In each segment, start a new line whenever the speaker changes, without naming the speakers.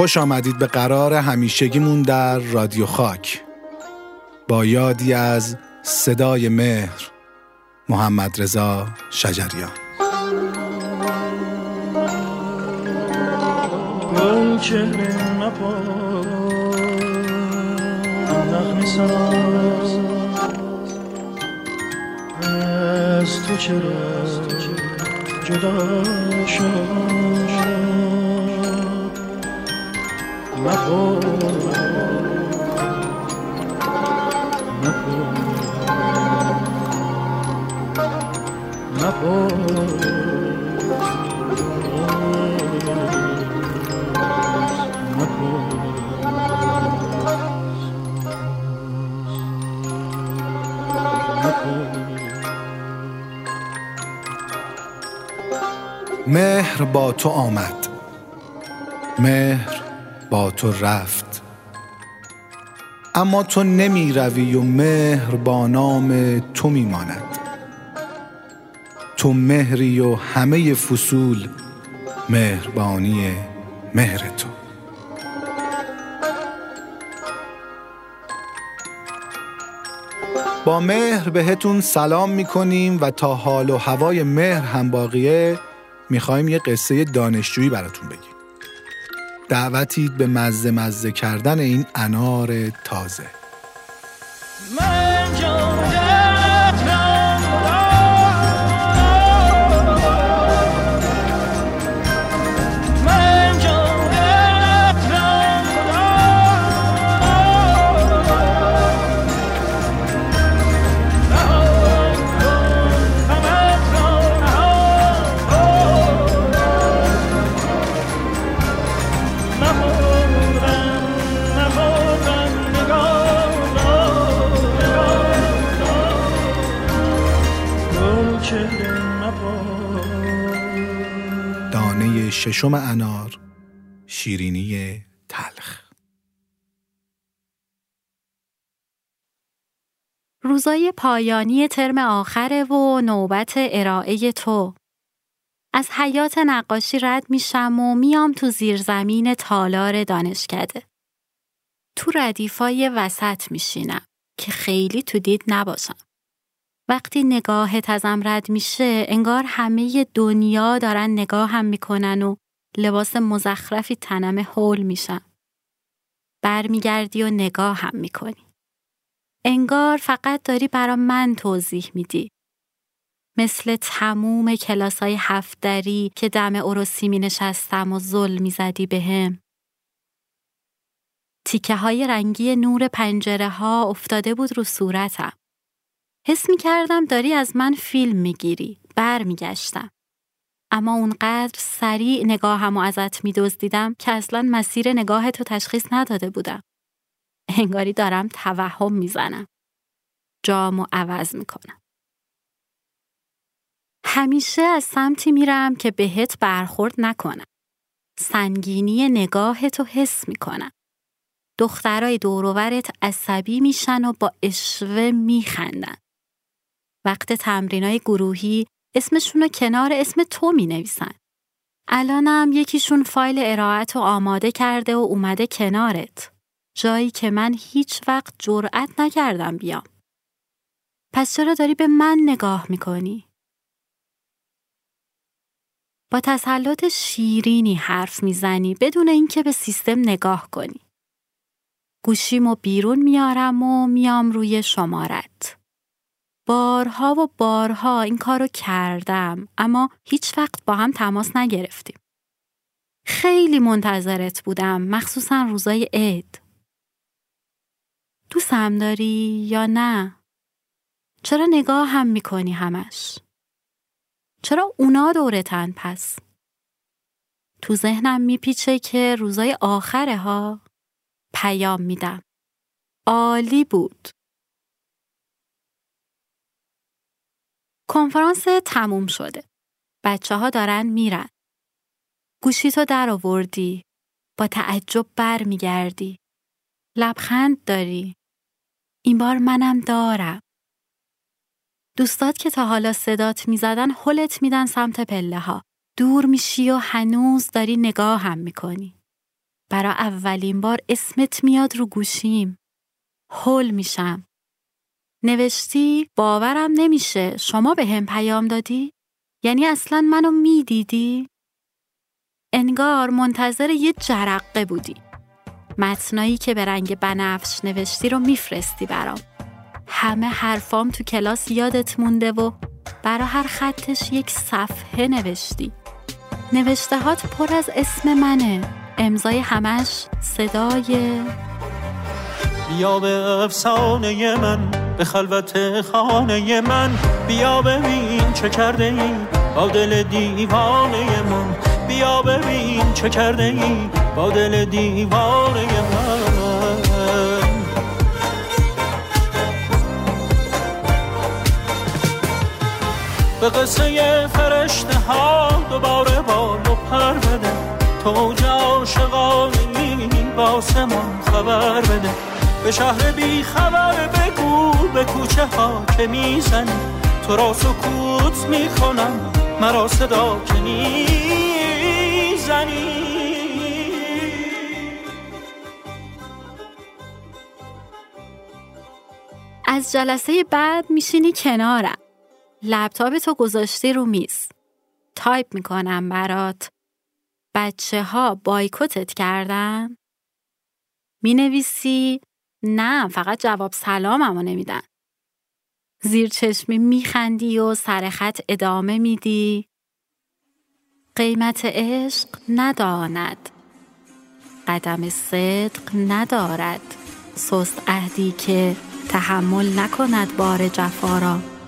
خوش آمدید به قرار همیشگیمون در رادیو خاک. با یادی از صدای مهر محمد رضا شجریان. از تو چرا جدا شد مهر با تو آمد. مهر با تو رفت. اما تو نمی روی و مهر با نام تو می ماند تو مهری و همه فصول مهربانی مهر تو. با مهر بهتون سلام می‌کنیم و تا حال و هوای مهر هم باقیه می‌خوایم یه قصه دانشجویی براتون بگیم. دعوتید به مزه مزه کردن این انار تازه. ششم انار شیرینی تلخ
روزای پایانی ترم آخره و نوبت ارائه تو از حیات نقاشی رد میشم و میام تو زیرزمین تالار دانشکده. تو ردیفای وسط میشینم که خیلی تو دید نباشم. وقتی نگاهت ازم رد میشه انگار همه دنیا دارن نگاهم می‌کنن و لباس مزخرفی تنم حول میشم. برمیگردی و نگاه هم می‌کنی. انگار فقط داری برا من توضیح میدی. مثل تموم کلاسای هفتری که دم اروسی می نشستم و زل می زدی به هم. تیکه های رنگی نور پنجره ها افتاده بود رو صورتم. حس می کردم داری از من فیلم می گیری. بر می گشتم. اما اونقدر سریع نگاهم و ازت می دزدیدم که اصلا مسیر نگاه تو تشخیص نداده بودم. انگاری دارم توهم می‌زنم. جامو عوض می‌کنم. همیشه از سمتی میرم که بهت برخورد نکنم. سنگینی نگاه تو حس می‌کنم. دخترای دوروورت عصبی میشن و با اشوه میخندن. وقت تمرینای گروهی اسمشون رو کنار اسم تو می نویسن. الانم یکیشون فایل ارائت رو آماده کرده و اومده کنارت. جایی که من هیچ وقت جرأت نکردم بیام. پس چرا داری به من نگاه می‌کنی؟ با تسلط شیرینی حرف می‌زنی بدون اینکه به سیستم نگاه کنی. گوشیمو بیرون میارم و میام روی شمارت. بارها و بارها این کارو کردم اما هیچ وقت با هم تماس نگرفتیم. خیلی منتظرت بودم مخصوصا روزای عید. دوستم داری یا نه؟ چرا نگاه هم می‌کنی همش؟ چرا اونا دورتن پس؟ تو ذهنم میپیچه که روزای آخره ها پیام میدم. عالی بود. کنفرانس تموم شده. بچه ها دارن میرن. گوشی تو در آوردی. با تعجب بر میگردی. لبخند داری. این بار منم دارم. دوستات که تا حالا صدات می‌زدن حلت میدن سمت پله ها. دور میشی و هنوز داری نگاه هم می‌کنی. برا اولین بار اسمت میاد رو گوشیم. هول میشم. نوشتی باورم نمیشه شما به هم پیام دادی؟ یعنی اصلا منو می‌دیدی؟ انگار منتظر یه جرقه بودی. متنایی که به رنگ بنفش نوشتی رو میفرستی برام. همه حرفام تو کلاس یادت مونده و برا هر خطش یک صفحه نوشتی. نوشته هات پر از اسم منه. امضای همش صدای
بیا به افسانه من به خلوت خانه من. بیا ببین چه کرده ای با دل دیوانه من. بیا ببین چه کرده ای با دل دیوانه من. به قصه فرشته ها دوباره بال و پر بده. تو عاشقانی با سمان خبر بده. به شهر بی خبر بگو به کوچه ها که می‌زنی. تو را سکوت می‌کنم مرا صدا که می‌زنی.
از جلسه بعد میشینی کنارم. لپتاپ تو گذاشتی رو میز. تایپ می‌کنم برات. بچه ها بایکوتت کردن؟ می‌نویسی نه فقط جواب سلاممو نمیدن. زیر چشمی میخندی و سر خط ادامه میدی. قیمت عشق نداند. قدم صدق ندارد. سست عهدی که تحمل نکند بار جفا را.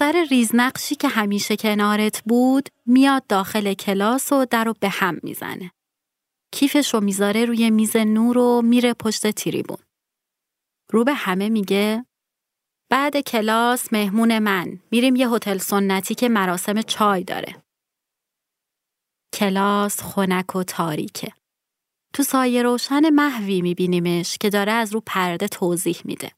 دختر ریزنقشی که همیشه کنارت بود میاد داخل کلاس و در رو به هم می‌زنه. کیفش رو می‌ذاره روی میز نور و میره پشت تریبون. رو به همه میگه بعد کلاس مهمون من میریم یه هتل سنتی که مراسم چای داره. کلاس خنک و تاریکه. تو سایه روشن محوی میبینیمش که داره از رو پرده توضیح میده.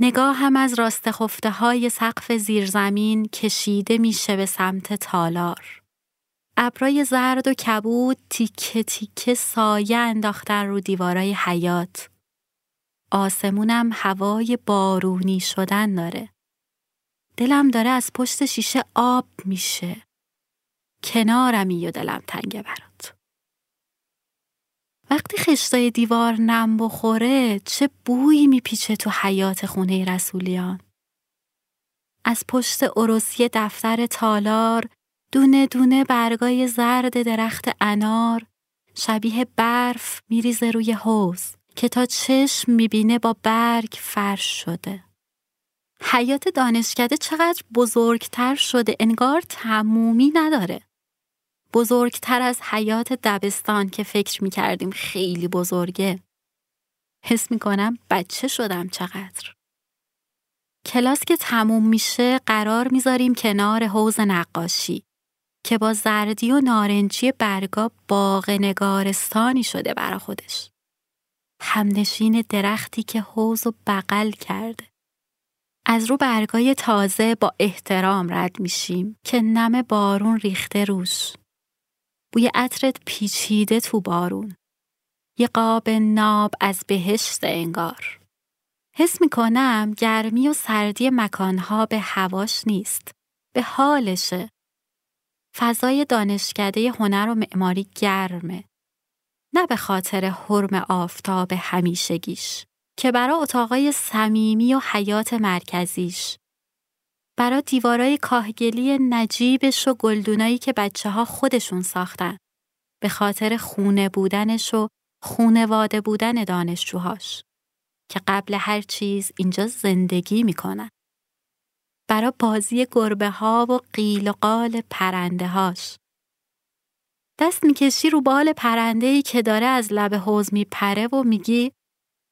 نگاه هم از راست خفته های سقف زیرزمین کشیده میشه به سمت تالار. ابرای زرد و کبود تیکه تیکه سایه انداختن رو دیوارای حیات. آسمونم هوای بارونی شدن داره. دلم داره از پشت شیشه آب میشه. کنارمی و دلم تنگه برات. وقتی خشتای دیوار نم بخوره چه بویی میپیچه تو حیات خونه رسولیان. از پشت عروسی دفتر تالار دونه دونه برگای زرد درخت انار شبیه برف میریزه روی حوز که تا چشم می‌بینه با برگ فرش شده. حیات دانشکده چقدر بزرگتر شده انگار تمومی نداره. بزرگتر از حیات دبستان که فکر می کردیم خیلی بزرگه. حس می کنم بچه شدم چقدر. کلاس که تموم میشه قرار می‌ذاریم کنار حوز نقاشی که با زردی و نارنجی برگا باغ نگارستانی شده برا خودش. همنشین درختی که حوز و بغل کرده. از رو برگای تازه با احترام رد میشیم که نم بارون ریخته روش. بوی عطرت پیچیده تو بارون. یه قاب ناب از بهشت انگار. حس می‌کنم گرمی و سردی مکانها به هواش نیست. به حالشه. فضای دانشکده هنر و معماری گرمه. نه به خاطر حرم آفتاب همیشگیش که برای اتاقای صمیمی و حیات مرکزیش برای دیوارای کاهگلی نجیبش و گلدونایی که بچه ها خودشون ساختن به خاطر خونه بودنش و خونواده بودن دانشجوهاش که قبل هر چیز اینجا زندگی می‌کنن. برای بازی گربه ها و قیل و قال پرنده هاش. دست می‌کشی رو بال پرنده ای که داره از لب حوز میپره و میگی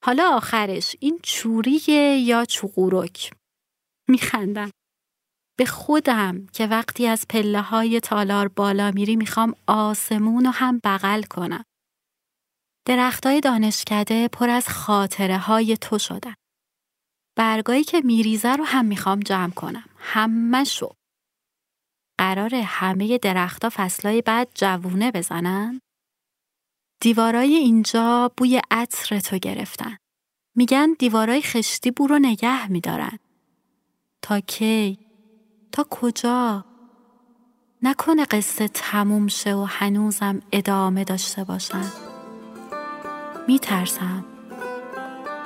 حالا آخرش این چوریه یا چوغورک میخندم. به خودم که وقتی از پله های تالار بالا میری می‌خوام آسمون رو هم بغل کنم. درختای دانشکده پر از خاطره های تو شدن. برگایی که میریزه رو هم می‌خوام جمع کنم. همه شو. قراره همه درختها فصلای بعد جوونه بزنن؟ دیوارای اینجا بوی عطر تو گرفتن. میگن دیوارای خشتی بو رو نگه میدارن. تا کی؟ تا کجا؟ نکنه قصه تموم شه و هنوزم ادامه داشته باشن. میترسم.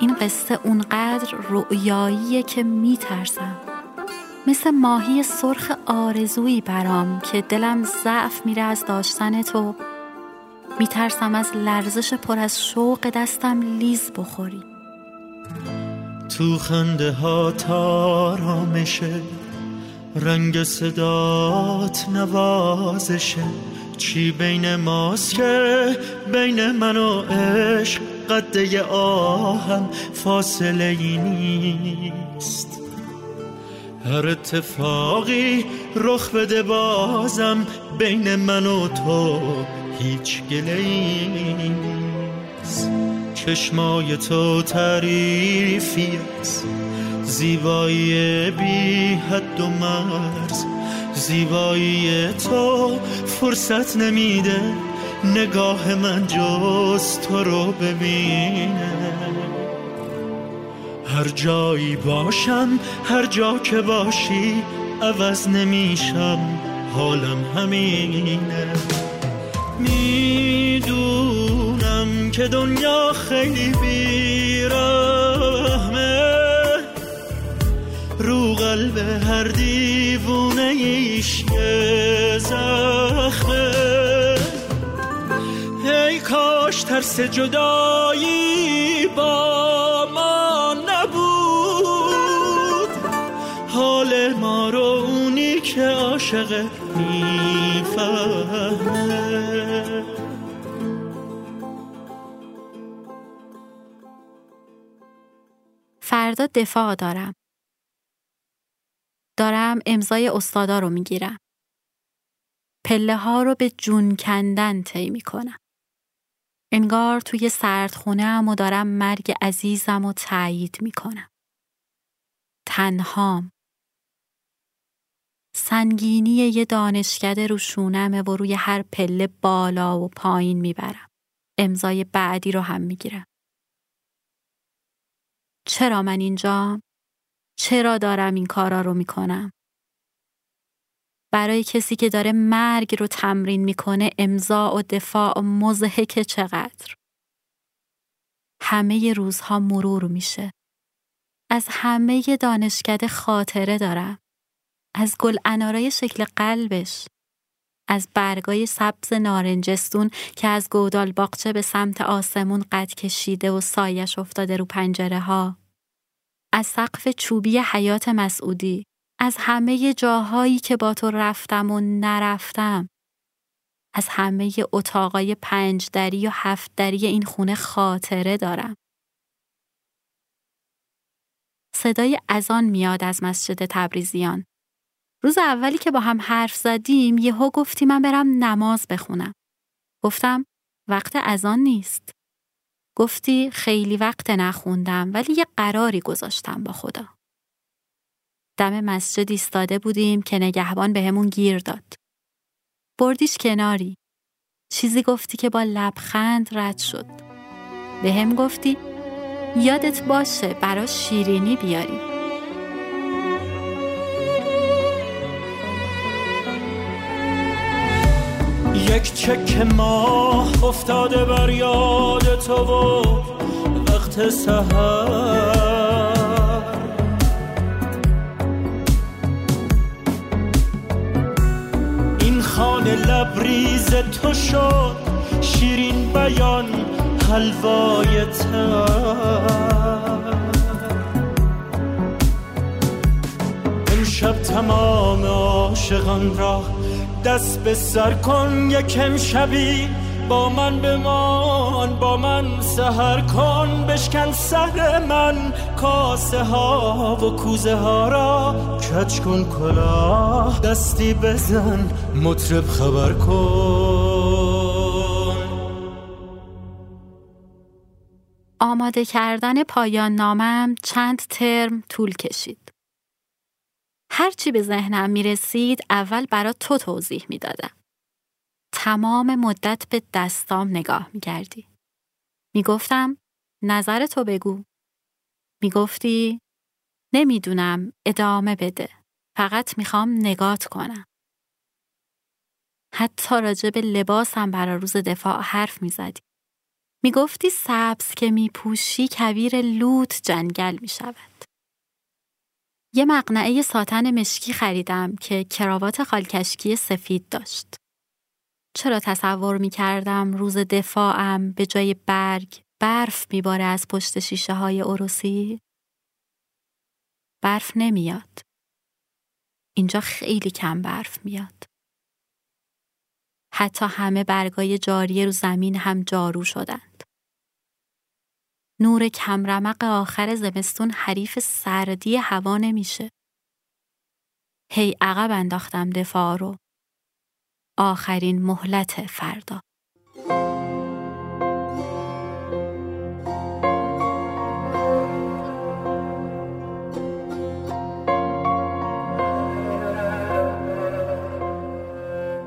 این قصه اونقدر رؤیاییه که میترسم. مثل ماهی سرخ آرزویی برام که دلم ضعف میره از داشتن تو میترسم از لرزش پر از شوق دستم لیز بخوری
تو خنده ها تارامشه رنگ صدات نوازشه چی بین ماست که بین من و عشق قده آهم فاصله ای نیست؟ هر اتفاقی رخ بده بازم بین من و تو هیچ گله نیست. چشمای تو تعریفی است. زیبایی بی حد و مرز. زیبایی تو فرصت نمیده. نگاه من جز تو رو ببینه. هر جایی باشم هر جا که باشی عوض نمیشم. حالم همینه. می‌دونم که دنیا خیلی بیرحمه رو قلب هر دیوونه ایش زخمه. ای کاش ترس جدایی با ما نبود. حال ما رو اونی که عاشق می‌فهمه.
فردا دفاع دارم. دارم امضای استادا رو می‌گیرم. پله ها رو به جون کندن طی می‌کنم. انگار توی سردخونه و دارم مرگ عزیزم و تایید می‌کنم. تنهام. سنگینی یه دانشکده رو شونمه و روی هر پله بالا و پایین می‌برم. امضای بعدی رو هم می‌گیرم. چرا من اینجا؟ چرا دارم این کارا رو می‌کنم؟ برای کسی که داره مرگ رو تمرین می‌کنه امضا و دفاع مزهک چقدر؟ همه روزها مرور میشه. از همه دانشکده خاطره دارم. از گل انارای شکل قلبش. از برگای سبز نارنجستون که از گودال باغچه به سمت آسمون قد کشیده و سایش افتاده رو پنجره ها از سقف چوبی حیات مسعودی از همه جاهایی که با تو رفتم و نرفتم از همه اتاقای پنج دری و هفت دری این خونه خاطره دارم. صدای اذان میاد از مسجد تبریزیان. روز اولی که با هم حرف زدیم یهو گفتی من برم نماز بخونم. گفتم وقت اذان نیست. گفتی خیلی وقت نخوندم ولی یه قراری گذاشتم با خدا دم مسجد ایستاده بودیم که نگهبان بهمون گیر داد. بردیش کناری. چیزی گفتی که با لبخند رد شد. به هم گفتی یادت باشه برا شیرینی بیاری.
یک چک ماه افتاده بر یاد تو و وقت سهر این خانه لبریز تو شد شیرین بیان حلوای تر. امشب تمام عاشقان را دست به سر کن یکم شبی با من بمان با من سهر کن. بشکن سر من کاسه ها و کوزه ها را. کچ کن کلاه دستی بزن مطرب خبر کن.
آماده کردن پایان نامم چند ترم طول کشید. هرچی به ذهنم می رسید اول برا تو توضیح می دادم. تمام مدت به دستام نگاه می کردی. می گفتم نظر تو بگو. می گفتی نمی‌دونم ادامه بده. فقط می‌خوام نگات کنم. حتی راجع به لباسم برا روز دفاع حرف می زدی. می گفتی سبز که می پوشی کویر لوت جنگل می شود. یه مقنعه ساتن مشکی خریدم که کراوات خالکشکی سفید داشت. چرا تصور می کردم روز دفاعم به جای برگ برف میباره از پشت شیشه های عروسی؟ برف نمیاد. اینجا خیلی کم برف میاد. حتی همه برگای جاری رو زمین هم جارو شدند. نور کمرمق آخر زمستون حریف سردی هوا نمیشه. هی عقب انداختم دفاع رو. آخرین مهلت فردا.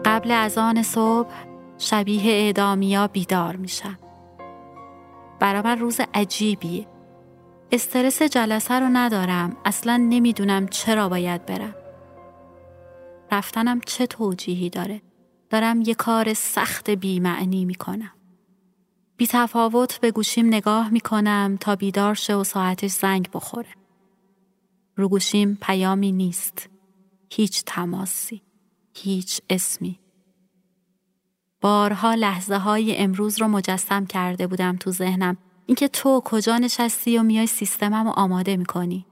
قبل از آن صبح شبیه اعدامیا بیدار میشم. برا من روز عجیبیه. استرس جلسه رو ندارم. اصلا نمی‌دونم چرا باید برم. رفتنم چه توجیهی داره؟ دارم یه کار سخت بیمعنی می‌کنم. بی تفاوت به گوشیم نگاه می‌کنم تا بیدار شه و ساعتش زنگ بخوره. رو گوشیم پیامی نیست. هیچ تماسی. هیچ اسمی. بارها لحظه های امروز رو مجسم کرده بودم تو ذهنم اینکه تو کجا نشستی و میای سیستمم رو آماده می‌کنی.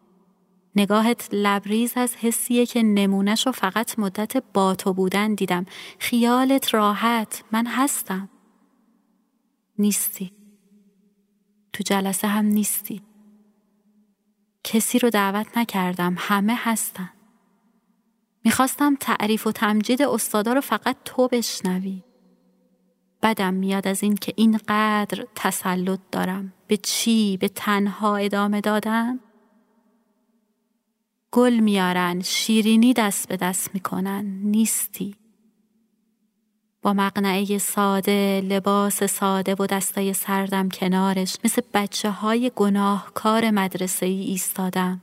نگاهت لبریز از حسیه که نمونش رو فقط مدت با تو بودن دیدم. خیالت راحت من هستم. نیستی. تو جلسه هم نیستی. کسی رو دعوت نکردم. همه هستن. می‌خواستم تعریف و تمجید استادا رو فقط تو بشنوی. بدم میاد از این که اینقدر تسلط دارم. به چی؟ به تنها ادامه دادن؟ گل میارن شیرینی دست به دست می‌کنن. نیستی. با مقنعه ساده لباس ساده و دستای سردم کنارش مثل بچه های گناهکار مدرسه ای ایستادم.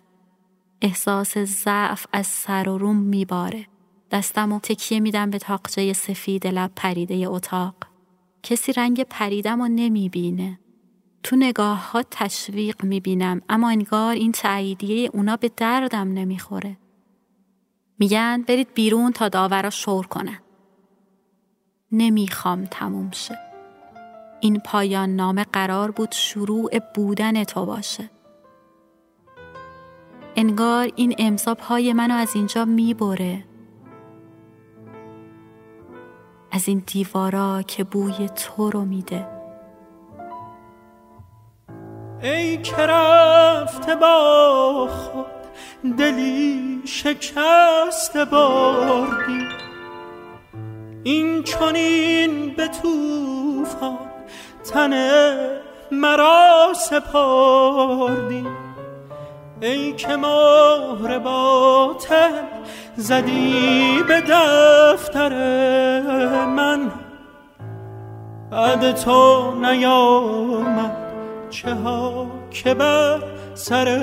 احساس ضعف از سر و روم میباره. دستم و تکیه میدم به تاقچه سفید لب پریده اتاق. کسی رنگ پریدم و نمی‌بینه. تو نگاه ها تشویق می‌بینم اما انگار این تاییدیه اونا به دردم نمی‌خوره. میگن برید بیرون تا داورا شور کنن. نمی‌خوام تموم شه. این پایان نامه قرار بود شروع بودن تو باشه. انگار این امضا پای منو از اینجا می‌بره. از این دیوارا که بوی تو رو میده.
ای که رفته با خود دلی شکست بردی. این چونین به توفان تن مرا سپردی. ای که مهر باطل زدی به دفتر من. بعد تو نیامد چه ها که بر سر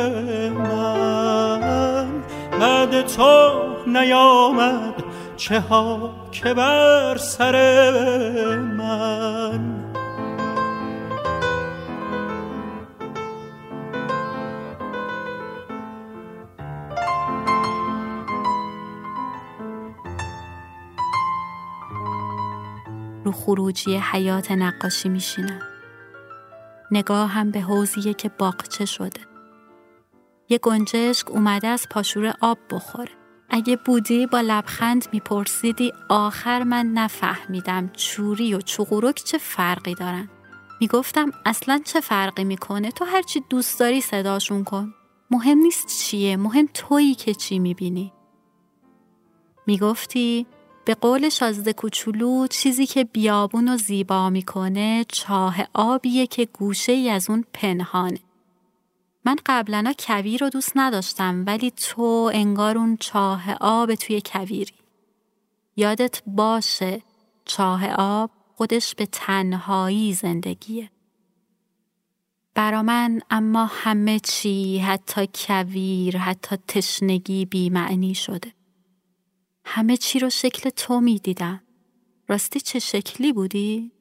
من. بعد تو نیامد چه ها که بر سر من.
رو خروجی حیات نقاشی میشینم نگاه هم به حوزیه که باغچه شده. یه گنجشک اومده از پاشور آب بخوره. اگه بودی با لبخند میپرسیدی آخر من نفهمیدم چوری و چغورک چه فرقی دارن. می‌گفتم اصلا چه فرقی می‌کنه؟ تو هرچی دوست داری صداشون کن. مهم نیست چیه مهم تویی که چی می‌بینی. می‌گفتی به قول شازده کوچولو چیزی که بیابون و زیبا می‌کنه چاه آبیه که گوشه ای از اون پنهانه من قبلا کویر رو دوست نداشتم ولی تو انگار اون چاه آب توی کویری. یادت باشه چاه آب خودش به تنهایی زندگیه. برا من اما همه چی حتی کویر حتی تشنگی بیمعنی شده. همه چی رو شکل تو می دیدم. راستی چه شکلی بودی؟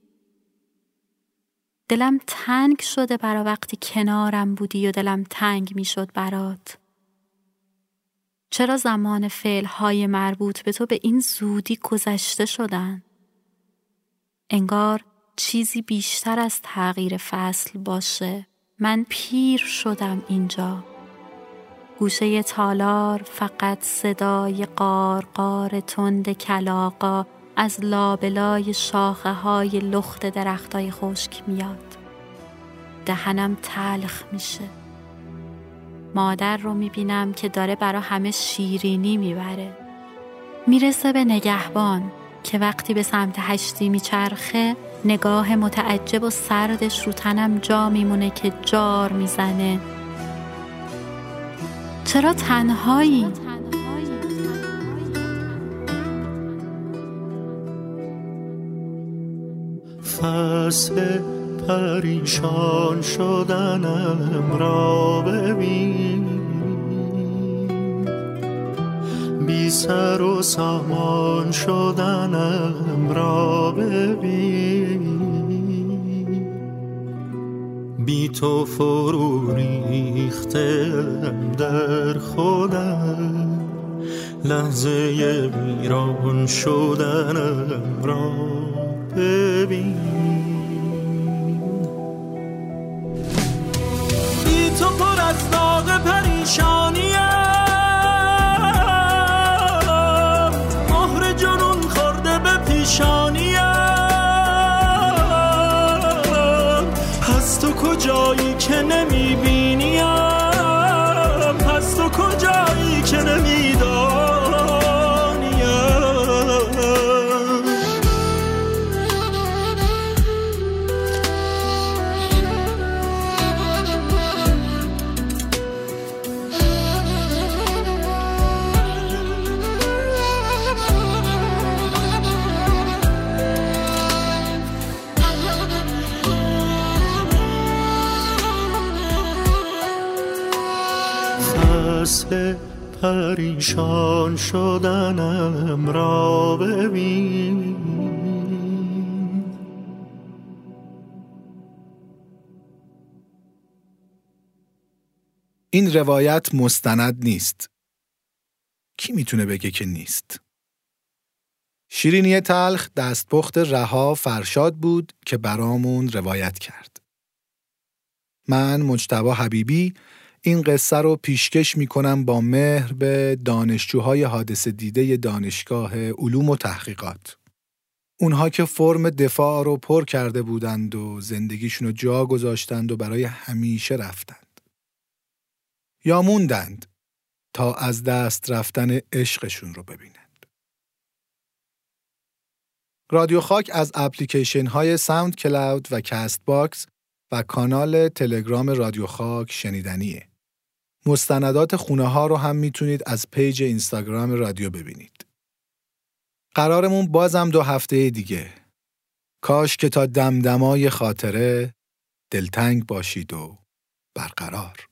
دلم تنگ شده برا وقتی کنارم بودی و دلم تنگ می شد برات. چرا زمان فعل های مربوط به تو به این زودی گذشته شدن؟ انگار چیزی بیشتر از تغییر فصل باشه. من پیر شدم اینجا. گوشه تالار فقط صدای قار تند کلاقا از لابلای شاخه های لخت درختای خشک میاد. دهنم تلخ میشه. مادر رو می‌بینم که داره برا همه شیرینی می‌بره. می‌رسه به نگهبان که وقتی به سمت هشتی میچرخه نگاه متعجب و سردش رو تنم جا میمونه که جار می‌زنه. چرا تنهایی؟
فصل پریشان شدنم را ببین بی سر و سامان شدنم را ببین بی تو فرو ریختم در خودم. لحظه ویران شدنم را ببین. بی تو پر از داغ پریشانیم کجایی که نمی‌بینیم فصل پریشان شدنم را ببین
این روایت مستند نیست. کی می‌تونه بگه که نیست؟ شیرینی تلخ دستپخت رها فرشاد بود که برامون روایت کرد. من مجتبی حبیبی این قصه رو پیشکش می کنم با مهر به دانشجوهای حادثه دیده دانشگاه علوم و تحقیقات. اونها که فرم دفاع رو پر کرده بودند و زندگیشون رو جا گذاشتند و برای همیشه رفتند. یا موندند تا از دست رفتن عشقشون رو ببینند. رادیو خاک از اپلیکیشن های SoundCloud و Castbox و کانال تلگرام رادیو خاک شنیدنیه. مستندات خونه ها رو هم می‌تونید از پیج اینستاگرام رادیو ببینید. قرارمون بازم دو هفته دیگه. کاش که تا دمدمای خاطره دلتنگ باشید و برقرار.